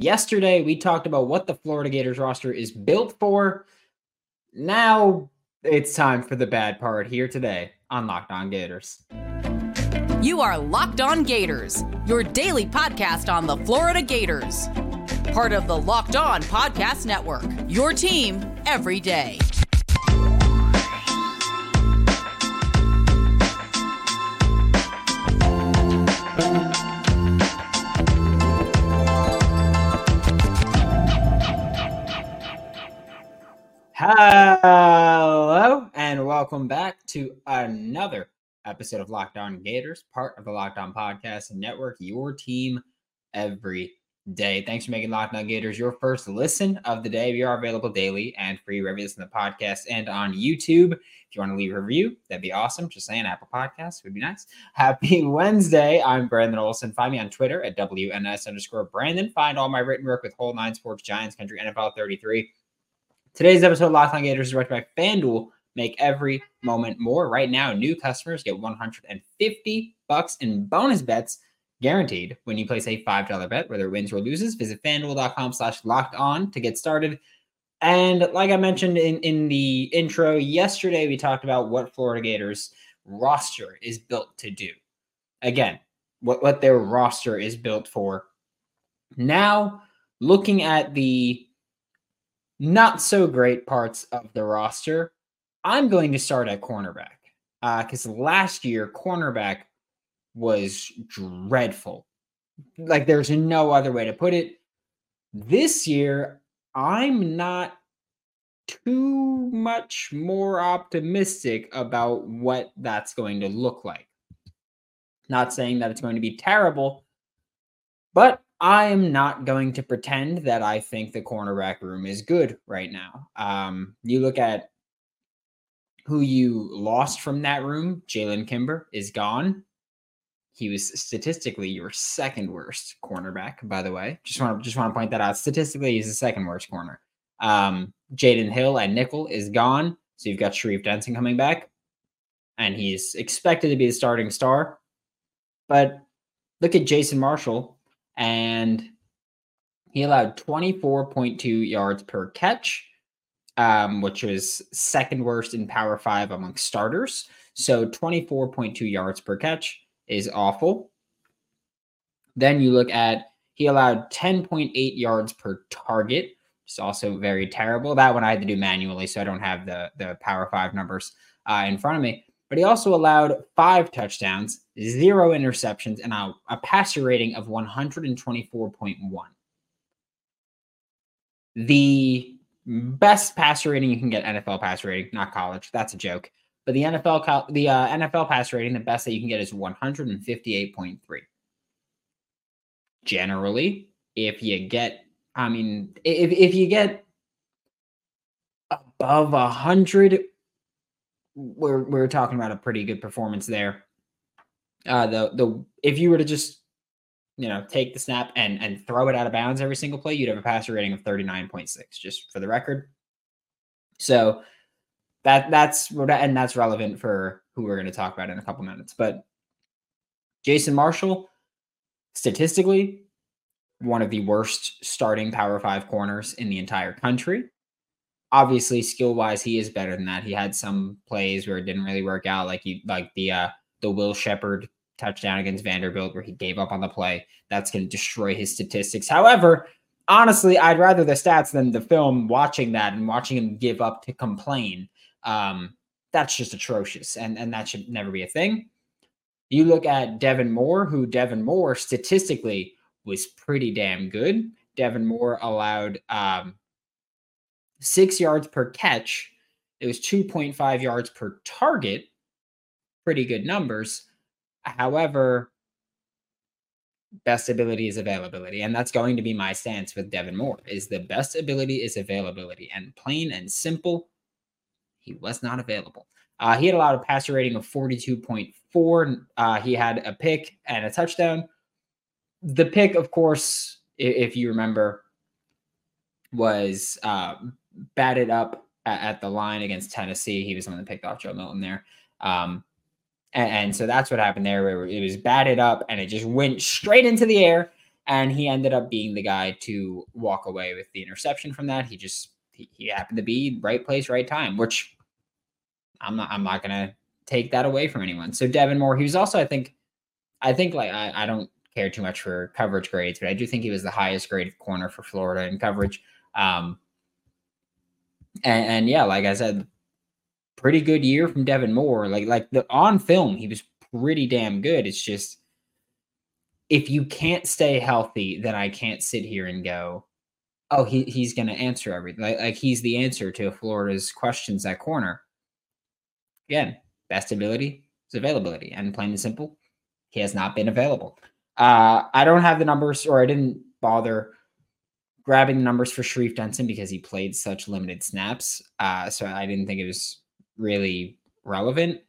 Yesterday, we talked about what the Florida Gators roster is built for. Now it's time for the bad part here today on Locked On Gators. You are Locked On Gators, your daily podcast on the Florida Gators. Part of the Locked On Podcast Network, your team every day. Hello and welcome back to another episode of Locked On Gators, part of the Locked On Podcast Network, your team every day. Thanks for making Locked On Gators your first listen of the day. We are available daily and free listen to the podcast and on YouTube. If you want to leave a review, that'd be awesome. Just saying, Apple Podcasts would be nice. Happy Wednesday. I'm Brandon Olsen. Find me on Twitter at WNS underscore Brandon. Find all my written work with Whole Nine Sports, Giants Country, NFL 33 Today's episode of Locked On Gators is brought by FanDuel. Make every moment more. Right now, new customers get 150 bucks in bonus bets guaranteed when you place a $5 bet, whether it wins or loses. Visit fanduel.com slash locked on to get started. And like I mentioned in, in the intro, yesterday we talked about what Florida Gators roster is built to do. Again, what, what their roster is built for. Now, looking at the not so great parts of the roster, I'm going to start at cornerback Uh, because uh, last year cornerback was dreadful. Like there's no other way to put it. This year, I'm not too much more optimistic about what that's going to look like. Not saying that it's going to be terrible, but I am not going to pretend that I think the cornerback room is good right now. Um, you look at who you lost from that room, Jalen Kimber is gone. He was statistically your second worst cornerback, by the way. Just want to just want to point that out. Statistically, he's the second worst corner. Um, Jaydon Hill and nickel is gone. So you've got Sharif Denson coming back, and he's expected to be the starting star. But look at Jason Marshall, and he allowed 24.2 yards per catch, um, which was second worst in Power Five among starters. So 24.2 yards per catch is awful. Then you look at he allowed 10.8 yards per target, is also very terrible. That one I had to do manually, so I don't have the the Power Five numbers uh, in front of me but he also allowed five touchdowns, zero interceptions, and a, a passer rating of 124.1. The best passer rating you can get NFL passer rating, not college. That's a joke. But the NFL the uh, NFL passer rating, the best that you can get is 158.3. Generally, if you get, I mean, if if you get above a hundred we're we're talking about a pretty good performance there. Uh, the the if you were to just you know take the snap and and throw it out of bounds every single play, you'd have a passer rating of thirty nine point six, just for the record. So that that's and that's relevant for who we're going to talk about in a couple minutes. But Jason Marshall, statistically, one of the worst starting Power Five corners in the entire country obviously skill wise he is better than that. He had some plays where it didn't really work out, like you like the uh the Will Sheppard touchdown against Vanderbilt where he gave up on the play. That's going to destroy his statistics. However, honestly, I'd rather the stats than the film watching that and watching him give up to complain. Um, that's just atrocious, and and that should never be a thing. You look at Devin Moore, who Devin Moore statistically was pretty damn good. Devin Moore allowed um, six yards per catch. It was 2.5 yards per target. Pretty good numbers. However, best ability is availability. And that's going to be my stance with Devin Moore is the best ability is availability. And plain and simple, he was not available. Uh, he had allowed a passer rating of 42.4. Uh, he had a pick and a touchdown. The pick, of course, if you remember, was um, batted up at, the line against Tennessee. He was the one that picked off Joe Milton there. Um, and, and, so that's what happened there, where it was batted up and it just went straight into the air. And he ended up being the guy to walk away with the interception from that. He just he, he happened to be right place, right time, which I'm not I'm not gonna take that away from anyone. So Devin Moore, he was also, I think, I think like I, I don't care too much for coverage grades, but I do think he was the highest grade corner for Florida in coverage. Um, and, and yeah, like I said, pretty good year from Devin Moore. Like like the on film, he was pretty damn good. It's just if you can't stay healthy, then I can't sit here and go, oh, he, he's going to answer everything. Like, like he's the answer to Florida's questions at corner. Again, best ability is availability, and plain and simple, he has not been available. Uh, I don't have the numbers, or I didn't bother grabbing the numbers for Sharif Denson because he played such limited snaps. Uh, so I didn't think it was really relevant.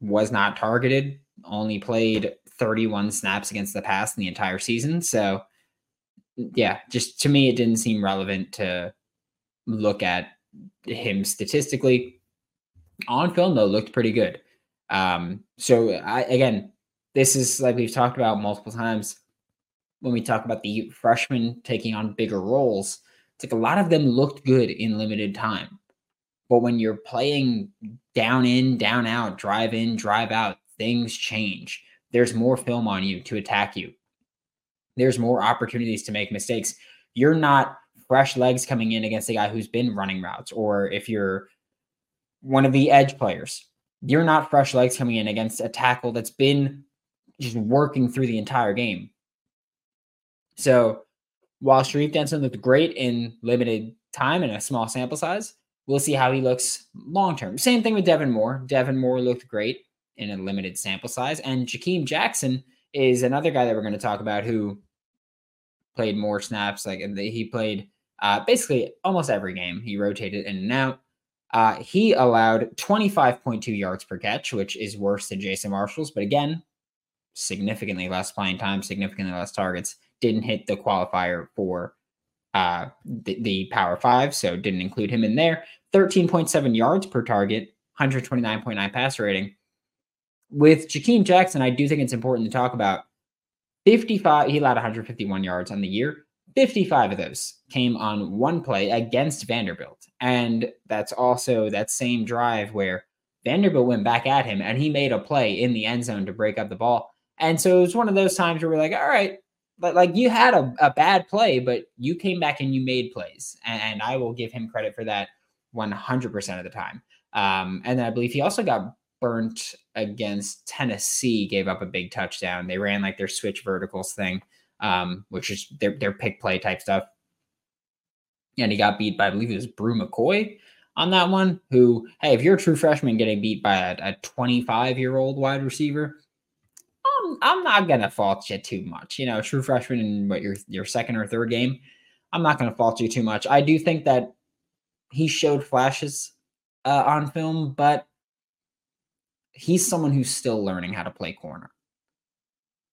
Was not targeted. Only played 31 snaps against the pass in the entire season. So yeah, just to me, it didn't seem relevant to look at him statistically. On film, though, looked pretty good. Um, so I again, this is like we've talked about multiple times when we talk about the freshmen taking on bigger roles. It's like a lot of them looked good in limited time. But when you're playing down in, down out, drive in, drive out, things change. There's more film on you to attack you. There's more opportunities to make mistakes. You're not fresh legs coming in against a guy who's been running routes, or if you're one of the edge players, you're not fresh legs coming in against a tackle that's been just working through the entire game. So while Sharif Denson looked great in limited time and a small sample size, we'll see how he looks long term. Same thing with Devin Moore. Devin Moore looked great in a limited sample size. And Jakeem Jackson is another guy that we're going to talk about who played more snaps. Like he played uh, basically almost every game. He rotated in and out. Uh, he allowed 25.2 yards per catch, which is worse than Jason Marshall's, but again, significantly less playing time, significantly less targets. Didn't hit the qualifier for uh, the, the Power Five, so didn't include him in there. 13.7 yards per target, 129.9 pass rating. With Jakeem Jackson, I do think it's important to talk about 55, he allowed 151 yards on the year. 55 of those came on one play against Vanderbilt. And that's also that same drive where Vanderbilt went back at him and he made a play in the end zone to break up the ball. And so it was one of those times where we're like, all right, but like you had a, a bad play, but you came back and you made plays. And, and I will give him credit for that 100% of the time. Um, and then I believe he also got burnt against Tennessee, gave up a big touchdown. They ran like their switch verticals thing um, which is their their pick play type stuff. And he got beat by I believe it was Bru McCoy on that one. Who, hey, if you're a true freshman getting beat by a 25 year old wide receiver, I'm, not gonna fault you too much. You know, true freshman in what your your second or third game, I'm not gonna fault you too much. I do think that he showed flashes uh, on film, but he's someone who's still learning how to play corner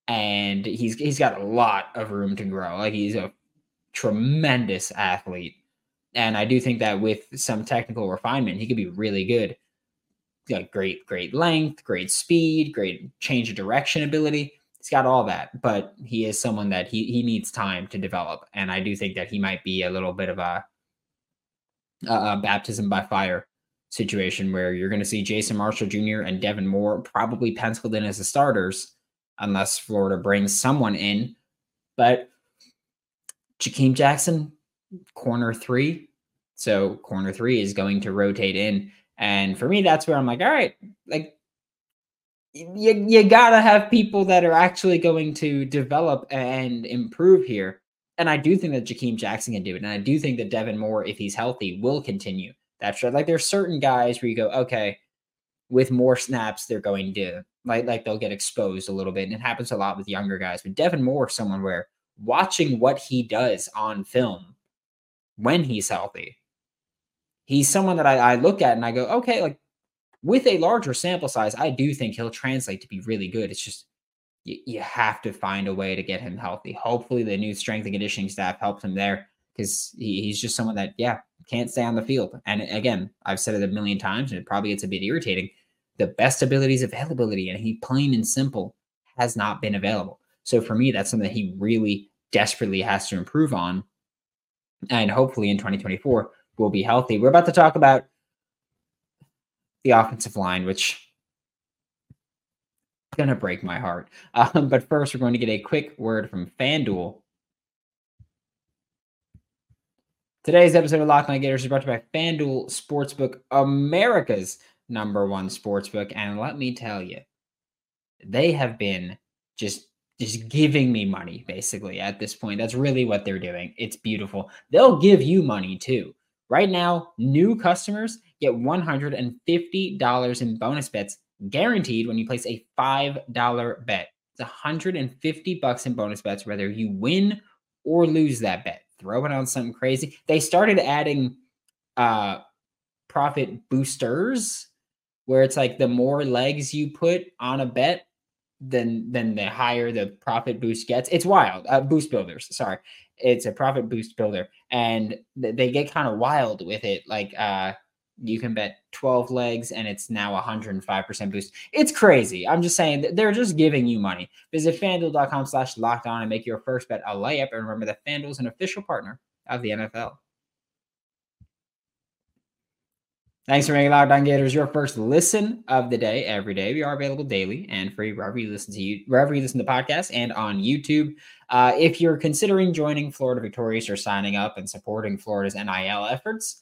and he's he's got a lot of room to grow. Like he's a tremendous athlete, and I do think that with some technical refinement, he could be really good. Got great, great length, great speed, great change of direction ability. He's got all that, but he is someone that he he needs time to develop, and I do think that he might be a little bit of a, a baptism by fire situation where you're going to see Jason Marshall Jr. and Devin Moore probably penciled in as the starters unless Florida brings someone in. But Jakeem Jackson, corner three. So corner three is going to rotate in. And for me, that's where I'm like, all right, like you, you gotta have people that are actually going to develop and improve here. And I do think that Jakeem Jackson can do it. And I do think that Devin Moore, if he's healthy, will continue that Like there's certain guys where you go, okay, with more snaps, they're going to like like they'll get exposed a little bit. And it happens a lot with younger guys. But Devin Moore, someone where watching what he does on film when he's healthy, he's someone that I, I look at and I go, okay, like with a larger sample size, I do think he'll translate to be really good. It's just you, you have to find a way to get him healthy. Hopefully, the new strength and conditioning staff helps him there because he, he's just someone that, yeah, can't stay on the field. And again, I've said it a million times, and it probably gets a bit irritating the best abilities availability, and he plain and simple has not been available. So for me, that's something that he really desperately has to improve on. And hopefully in 2024 will be healthy. We're about to talk about the offensive line, which is gonna break my heart. Um, but first, we're going to get a quick word from FanDuel. Today's episode of Locked On Gators is brought to you by FanDuel Sportsbook, America's number one sportsbook. And let me tell you, they have been just just giving me money basically at this point. That's really what they're doing. It's beautiful. They'll give you money too. Right now, new customers get $150 in bonus bets guaranteed when you place a $5 bet. It's 150 bucks in bonus bets whether you win or lose that bet. Throw it on something crazy. They started adding uh profit boosters where it's like the more legs you put on a bet, then then the higher the profit boost gets. It's wild. Uh, boost builders, sorry. It's a profit boost builder, and they get kind of wild with it. Like uh, you can bet 12 legs and it's now 105% boost. It's crazy. I'm just saying they're just giving you money. Visit fanduel.com slash locked on and make your first bet a layup. And remember that FanDuel is an official partner of the NFL. Thanks for making Locked On Gators your first listen of the day every day. We are available daily and free wherever you listen to you wherever you listen to podcasts and on YouTube. Uh, if you're considering joining Florida Victorious or signing up and supporting Florida's NIL efforts,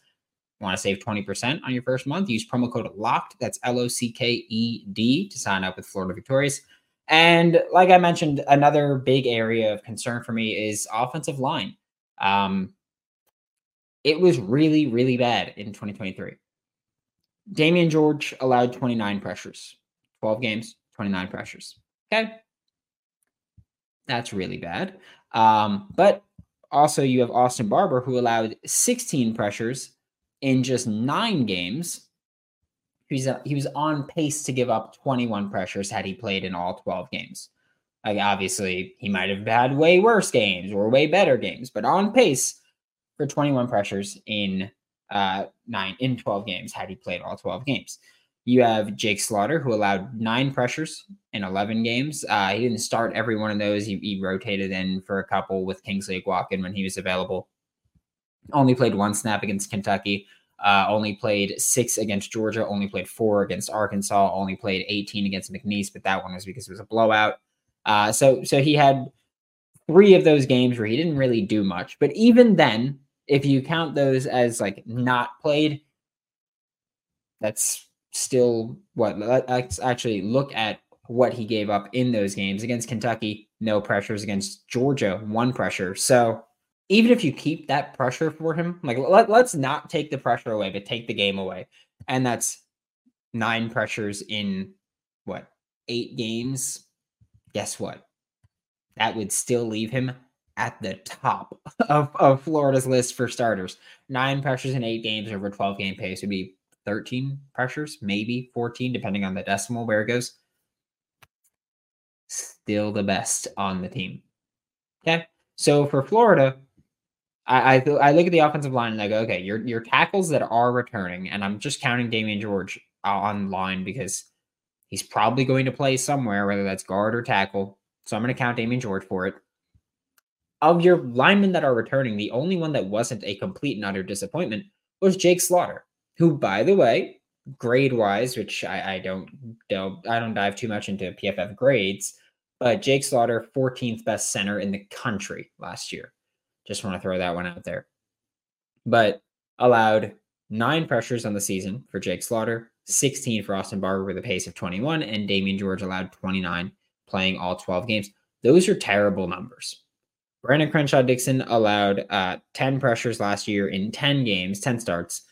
want to save 20% on your first month, use promo code LOCKED. That's L O C K E D to sign up with Florida Victorious. And like I mentioned, another big area of concern for me is offensive line. Um, it was really, really bad in 2023. Damieon George allowed 29 pressures, 12 games, 29 pressures. Okay. That's really bad. Um, but also, you have Austin Barber, who allowed 16 pressures in just nine games. He's a, he was on pace to give up 21 pressures had he played in all 12 games. Like obviously, he might have had way worse games or way better games, but on pace for 21 pressures in uh, nine in 12 games had he played all 12 games. You have Jake Slaughter, who allowed nine pressures in 11 games. Uh, he didn't start every one of those. He, he rotated in for a couple with Kingsley Eguakun when he was available. Only played one snap against Kentucky. Uh, only played six against Georgia. Only played four against Arkansas. Only played 18 against McNeese, but that one was because it was a blowout. Uh, so so he had three of those games where he didn't really do much. But even then, if you count those as like not played, that's still what let's actually look at what he gave up in those games against Kentucky, no pressures against Georgia, one pressure. So even if you keep that pressure for him, like let, let's not take the pressure away, but take the game away. And that's nine pressures in what, eight games? Guess what? That would still leave him at the top of, of Florida's list for starters. Nine pressures in eight games over 12 game pace would be 13 pressures, maybe 14, depending on the decimal where it goes. Still the best on the team. Okay. So for Florida, I, I, I look at the offensive line and I go, okay, your your tackles that are returning, and I'm just counting Damieon George uh, on line because he's probably going to play somewhere, whether that's guard or tackle. So I'm going to count Damieon George for it of your linemen that are returning, the only one that wasn't a complete and utter disappointment was Jake Slaughter, who, by the way, grade wise, which I, I don't I don't dive too much into PFF grades, but Jake Slaughter, 14th best center in the country last year. Just want to throw that one out there. But allowed nine pressures on the season for Jake Slaughter, 16 for Austin Barber with a pace of 21, and Damieon George allowed 29 playing all 12 games. Those are terrible numbers. Brandon Crenshaw Dixon allowed uh, 10 pressures last year in 10 games, 10 starts.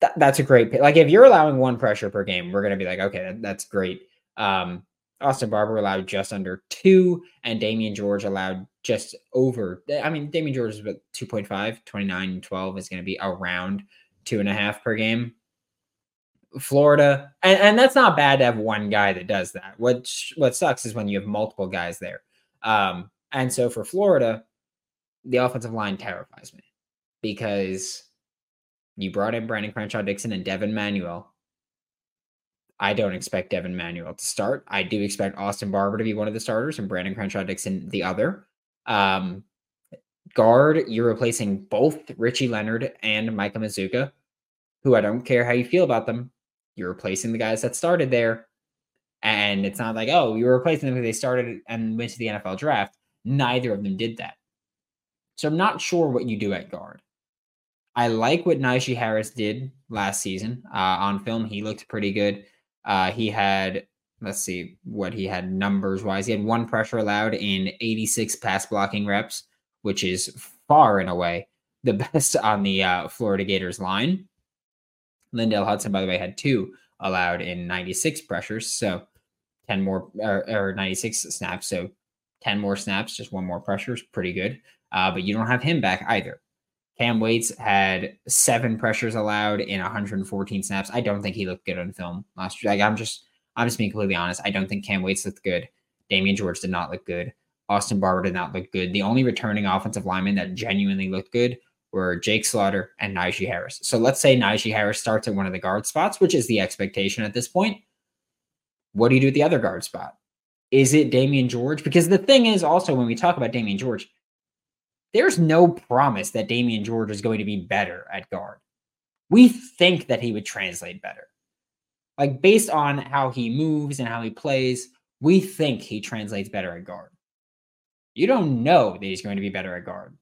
That, that's a great Like, if you're allowing one pressure per game, we're going to be like, okay, that, that's great. Um, Austin Barber allowed just under two, and Damieon George allowed just over. I mean, Damieon George is about 2.5, 29 and 12 is going to be around two and a half per game. Florida, and, and that's not bad to have one guy that does that. What what sucks is when you have multiple guys there. Um, and so for Florida, the offensive line terrifies me because you brought in Brandon Crenshaw Dixon and Devin Manuel. I don't expect Devin Manuel to start. I do expect Austin Barber to be one of the starters and Brandon Crenshaw Dixon the other. Um, guard, you're replacing both Richie Leonard and Micah Mazzccua, who I don't care how you feel about them. You're replacing the guys that started there. And it's not like, oh, you're replacing them because they started and went to the NFL draft. Neither of them did that. So I'm not sure what you do at guard. I like what Knijeah Harris did last season. Uh, on film, he looked pretty good. Uh, he had, let's see what he had numbers wise. He had one pressure allowed in 86 pass blocking reps, which is far and away the best on the uh, Florida Gators line. Lindell Hudson, by the way, had two allowed in 96 pressures. So 10 more or, or 96 snaps. So 10 more snaps, just one more pressure is pretty good. Uh, but you don't have him back either. Cam Waites had seven pressures allowed in 114 snaps. I don't think he looked good on film last year. Like I'm just, I'm just being completely honest. I don't think Cam Waites looked good. Damieon George did not look good. Austin Barber did not look good. The only returning offensive lineman that genuinely looked good were Jake Slaughter and Knijeah Harris. So let's say Knijeah Harris starts at one of the guard spots, which is the expectation at this point. What do you do at the other guard spot? Is it Damieon George? Because the thing is also when we talk about Damieon George, there's no promise that Damieon George is going to be better at guard. We think that he would translate better. Like based on how he moves and how he plays, we think he translates better at guard. You don't know that he's going to be better at guard.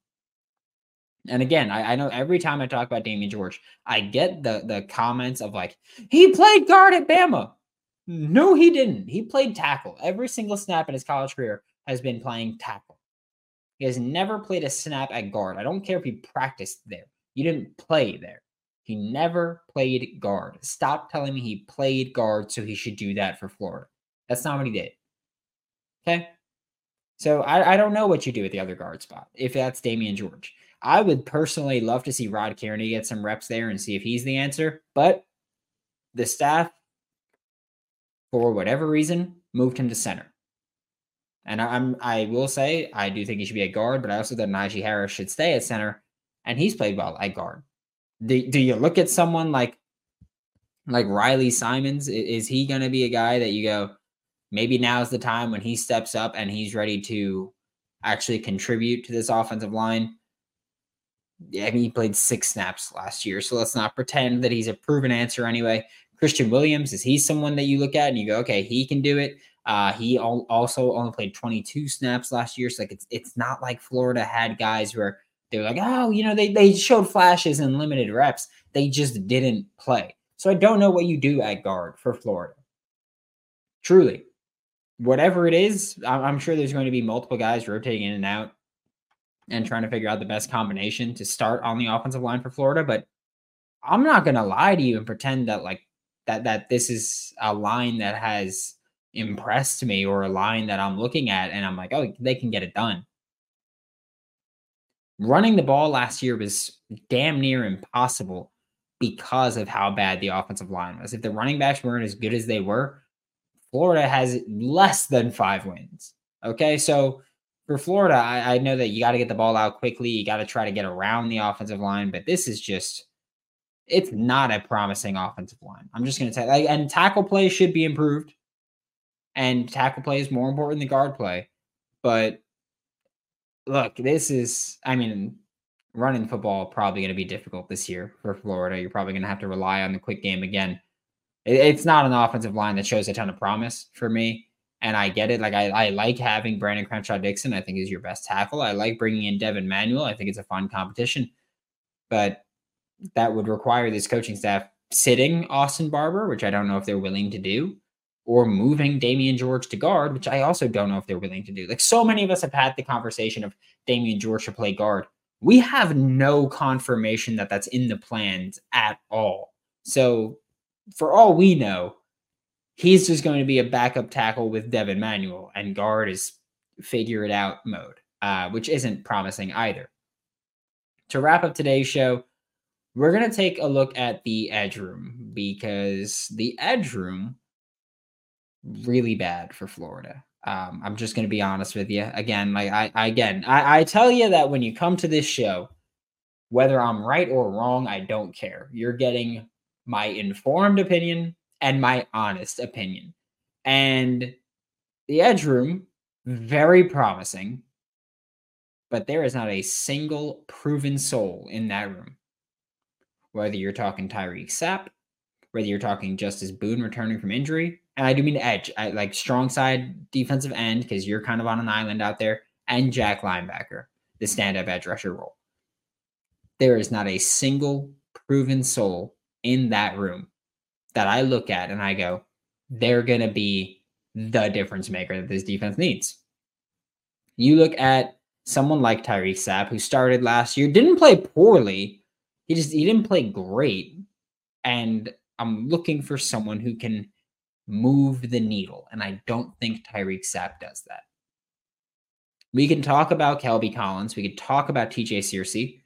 And again, I, I, know every time I talk about Damieon George, I get the the comments of like, he played guard at Bama. No, he didn't. He played tackle. Every single snap in his college career has been playing tackle. He has never played a snap at guard. I don't care if he practiced there. You didn't play there. He never played guard. Stop telling me he played guard so he should do that for Florida. That's not what he did. Okay. So I, I don't know what you do at the other guard spot if that's Damieon George. I would personally love to see Rod Kearney get some reps there and see if he's the answer. But the staff, for whatever reason, moved him to center. And I'm I will say I do think he should be a guard, but I also think Knijeah Harris should stay at center, and he's played well at guard. Do, do you look at someone like like Riley Simons? Is he going to be a guy that you go, maybe now's the time when he steps up and he's ready to actually contribute to this offensive line? Yeah, I mean, he played six snaps last year, so let's not pretend that he's a proven answer anyway. Christian Williams, is he someone that you look at and you go, okay, he can do it? Uh, he al- also only played 22 snaps last year, so like it's it's not like Florida had guys where they were like, oh, you know, they they showed flashes and limited reps. They just didn't play. So I don't know what you do at guard for Florida. Truly, whatever it is, I'm, I'm sure there's going to be multiple guys rotating in and out and trying to figure out the best combination to start on the offensive line for Florida. But I'm not gonna lie to you and pretend that like that that this is a line that has impressed me or a line that I'm looking at and I'm like, oh, they can get it done. Running the ball last year was damn near impossible because of how bad the offensive line was. If the running backs weren't as good as they were, Florida has less than five wins. Okay. So for Florida, I, I know that you got to get the ball out quickly. You got to try to get around the offensive line, but this is just, it's not a promising offensive line. I'm just going to say, like, and tackle play should be improved, and tackle play is more important than guard play. But look, this is, I mean, running football probably going to be difficult this year for Florida. You're probably going to have to rely on the quick game again. It, it's not an offensive line that shows a ton of promise for me and I get it. Like I, I like having Brandon Crenshaw Dixon, I think is your best tackle. I like bringing in Devin Manuel. I think it's a fun competition, but that would require this coaching staff sitting Austin Barber, which I don't know if they're willing to do, or moving Damieon George to guard, which I also don't know if they're willing to do. Like so many of us have had the conversation of Damieon George to play guard. We have no confirmation that that's in the plans at all. So, for all we know, he's just going to be a backup tackle with Devin Manuel, and guard is figure it out mode, uh, which isn't promising either. To wrap up today's show, we're going to take a look at the edge room because the edge room really bad for Florida. Um, I'm just going to be honest with you. Again, like I, I again, I, I tell you that when you come to this show, whether I'm right or wrong, I don't care. You're getting my informed opinion and my honest opinion. And the edge room, very promising. but there is not a single proven soul in that room. Whether you're talking Tyreak Sapp, whether you're talking Justus Boone returning from injury, and I do mean edge, I like strong side defensive end because you're kind of on an island out there, and Jack linebacker, the stand up edge rusher role. There is not a single proven soul in that room that I look at and I go, they're going to be the difference maker that this defense needs. You look at someone like Tyreak Sapp, who started last year, didn't play poorly. He just he didn't play great. And I'm looking for someone who can move the needle. And I don't think Tyreak Sapp does that. We can talk about Kelby Collins. We could talk about TJ Searcy.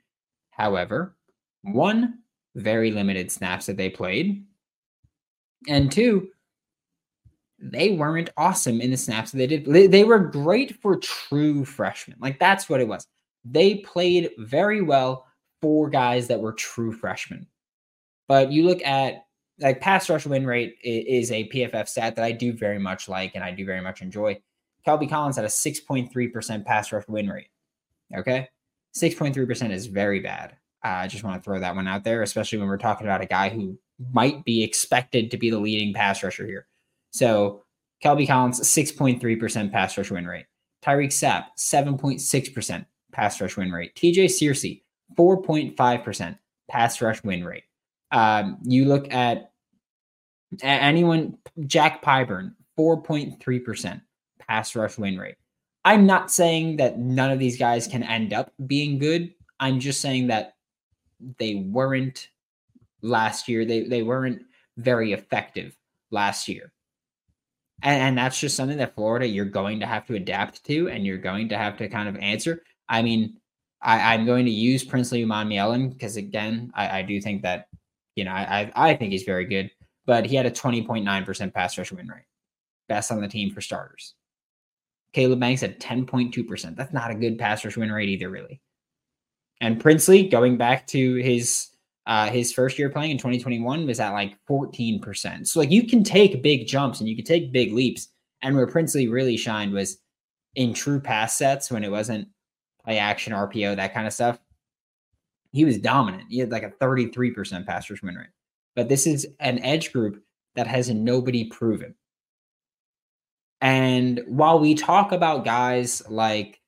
However, one, very limited snaps that they played. And two, they weren't awesome in the snaps that they did. They, they were great for true freshmen. Like that's what it was. They played very well for guys that were true freshmen. But you look at like pass rush win rate is a PFF stat that I do very much like and I do very much enjoy. Kelby Collins had a 6.3% pass rush win rate. Okay. 6.3% is very bad. I just want to throw that one out there, especially when we're talking about a guy who might be expected to be the leading pass rusher here. So Kelby Collins, 6.3% pass rush win rate. Tyreak Sapp, 7.6% pass rush win rate. TJ Searcy, 4.5% pass rush win rate. Um, you look at anyone, Jack Pyburn, 4.3% pass rush win rate. I'm not saying that none of these guys can end up being good. I'm just saying that they weren't last year. They they weren't very effective last year. And, and that's just something that Florida you're going to have to adapt to and you're going to have to kind of answer. I mean, I, am going to use Princely Umanmielen because again, I, I, do think that, you know, I, I think he's very good, but he had a 20.9% pass rush win rate. Best on the team for starters. Caleb Banks at 10.2%. That's not a good pass rush win rate either, really. And Princely, going back to his uh, his first year playing in 2021 was at like 14%. So like you can take big jumps and you can take big leaps. And where Princely really shined was in true pass sets when it wasn't play action, RPO, that kind of stuff. He was dominant. He had like a 33% pass rush win rate. But this is an edge group that has nobody proven. And while we talk about guys like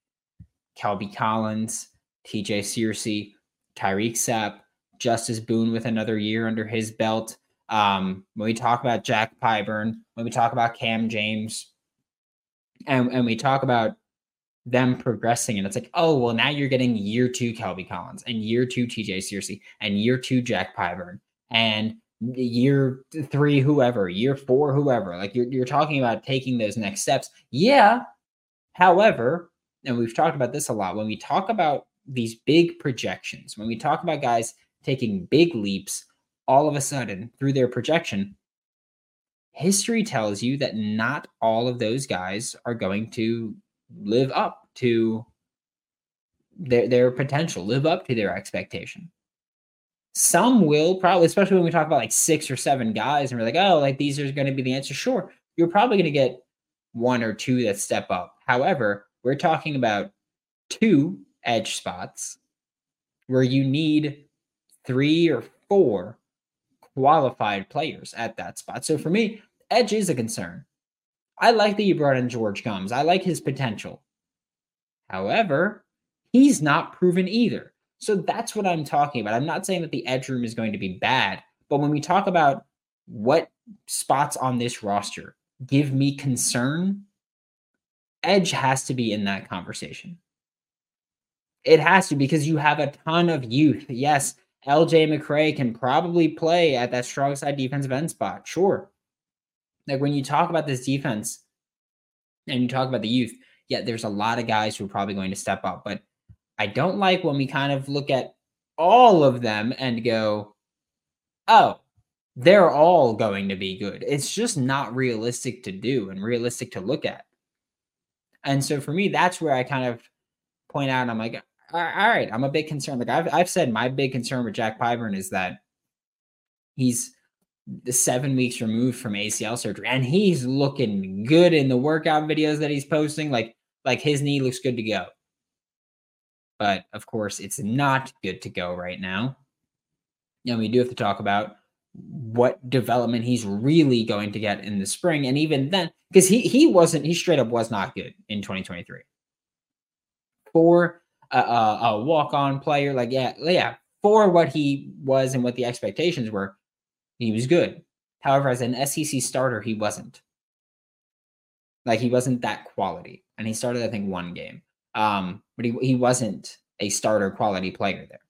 Kelby Collins, TJ Searcy, Tyreak Sapp, Justus Boone with another year under his belt. Um, when we talk about Jack Pyburn, when we talk about Cam James, and, and we talk about them progressing, and it's like, oh, well, now you're getting year two Kelby Collins and year two TJ Searcy and year two Jack Pyburn and year three, whoever, year four, whoever. Like you're, you're talking about taking those next steps. Yeah. However, and we've talked about this a lot, when we talk about these big projections, when we talk about guys taking big leaps all of a sudden through their projection, history tells you that not all of those guys are going to live up to their their potential, live up to their expectation. Some will probably, especially when we talk about like six or seven guys, and we're like, oh, like these are going to be the answer. Sure, you're probably going to get one or two that step up. However, we're talking about two edge spots where you need three or four qualified players at that spot. So for me, edge is a concern. I like that you brought in George Gumbs. I like his potential. However, he's not proven either. So that's what I'm talking about. I'm not saying that the edge room is going to be bad, but when we talk about what spots on this roster give me concern, edge has to be in that conversation. It has to because you have a ton of youth. Yes, LJ McCray can probably play at that strong side defensive end spot. Sure. Like when you talk about this defense and you talk about the youth, yeah, there's a lot of guys who are probably going to step up. But I don't like when we kind of look at all of them and go, oh, they're all going to be good. It's just not realistic to do and realistic to look at. And so for me, that's where I kind of point out, I'm like, all right, I'm a bit concerned. Like I've I've said, my big concern with Jack Pyburn is that he's seven weeks removed from ACL surgery, and he's looking good in the workout videos that he's posting. Like like his knee looks good to go. but of course, it's not good to go right now. And we do have to talk about what development he's really going to get in the spring. And even then, because he he wasn't, he straight up was not good in 2023. For a, a, a walk-on player, like yeah, yeah, for what he was and what the expectations were, he was good. However, as an SEC starter, he wasn't. Like he wasn't that quality, and he started, I think, one game. Um, but he he wasn't a starter quality player there.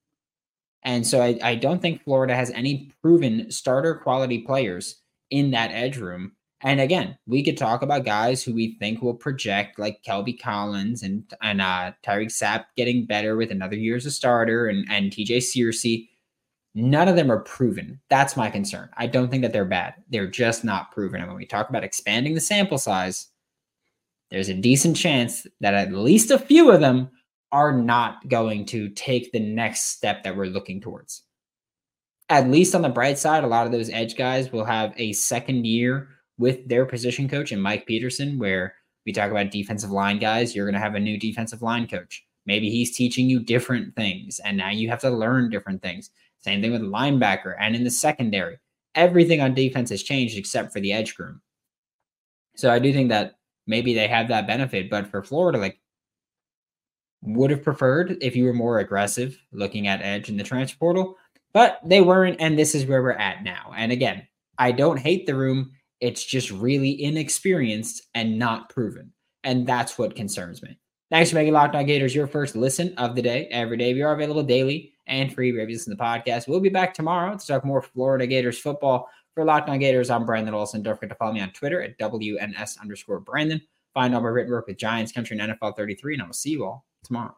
And so I, I don't think Florida has any proven starter quality players in that edge room. And again, we could talk about guys who we think will project like Kelby Collins and and uh, Tyreak Sapp getting better with another year as a starter and, and TJ Searcy. None of them are proven. That's my concern. I don't think that they're bad. They're just not proven. And when we talk about expanding the sample size, there's a decent chance that at least a few of them are not going to take the next step that we're looking towards. At least on the bright side, a lot of those edge guys will have a second year with their position coach and Mike Peterson, where we talk about defensive line guys, you're going to have a new defensive line coach. Maybe he's teaching you different things, and now you have to learn different things. Same thing with linebacker and in the secondary. Everything on defense has changed except for the edge room. So I do think that maybe they have that benefit, but for Florida, like would have preferred if you were more aggressive looking at edge in the transfer portal, but they weren't. And this is where we're at now. And again, I don't hate the room. It's just really inexperienced and not proven. And that's what concerns me. Thanks for making Locked On Gators your first listen of the day. Every day we are available daily and free reviews in the podcast. We'll be back tomorrow to talk more Florida Gators football. For Locked On Gators, I'm Brandon Olsen. Don't forget to follow me on Twitter at WNS underscore Brandon. Find all my written work with Giants Country and NFL 33, and I will see you all tomorrow.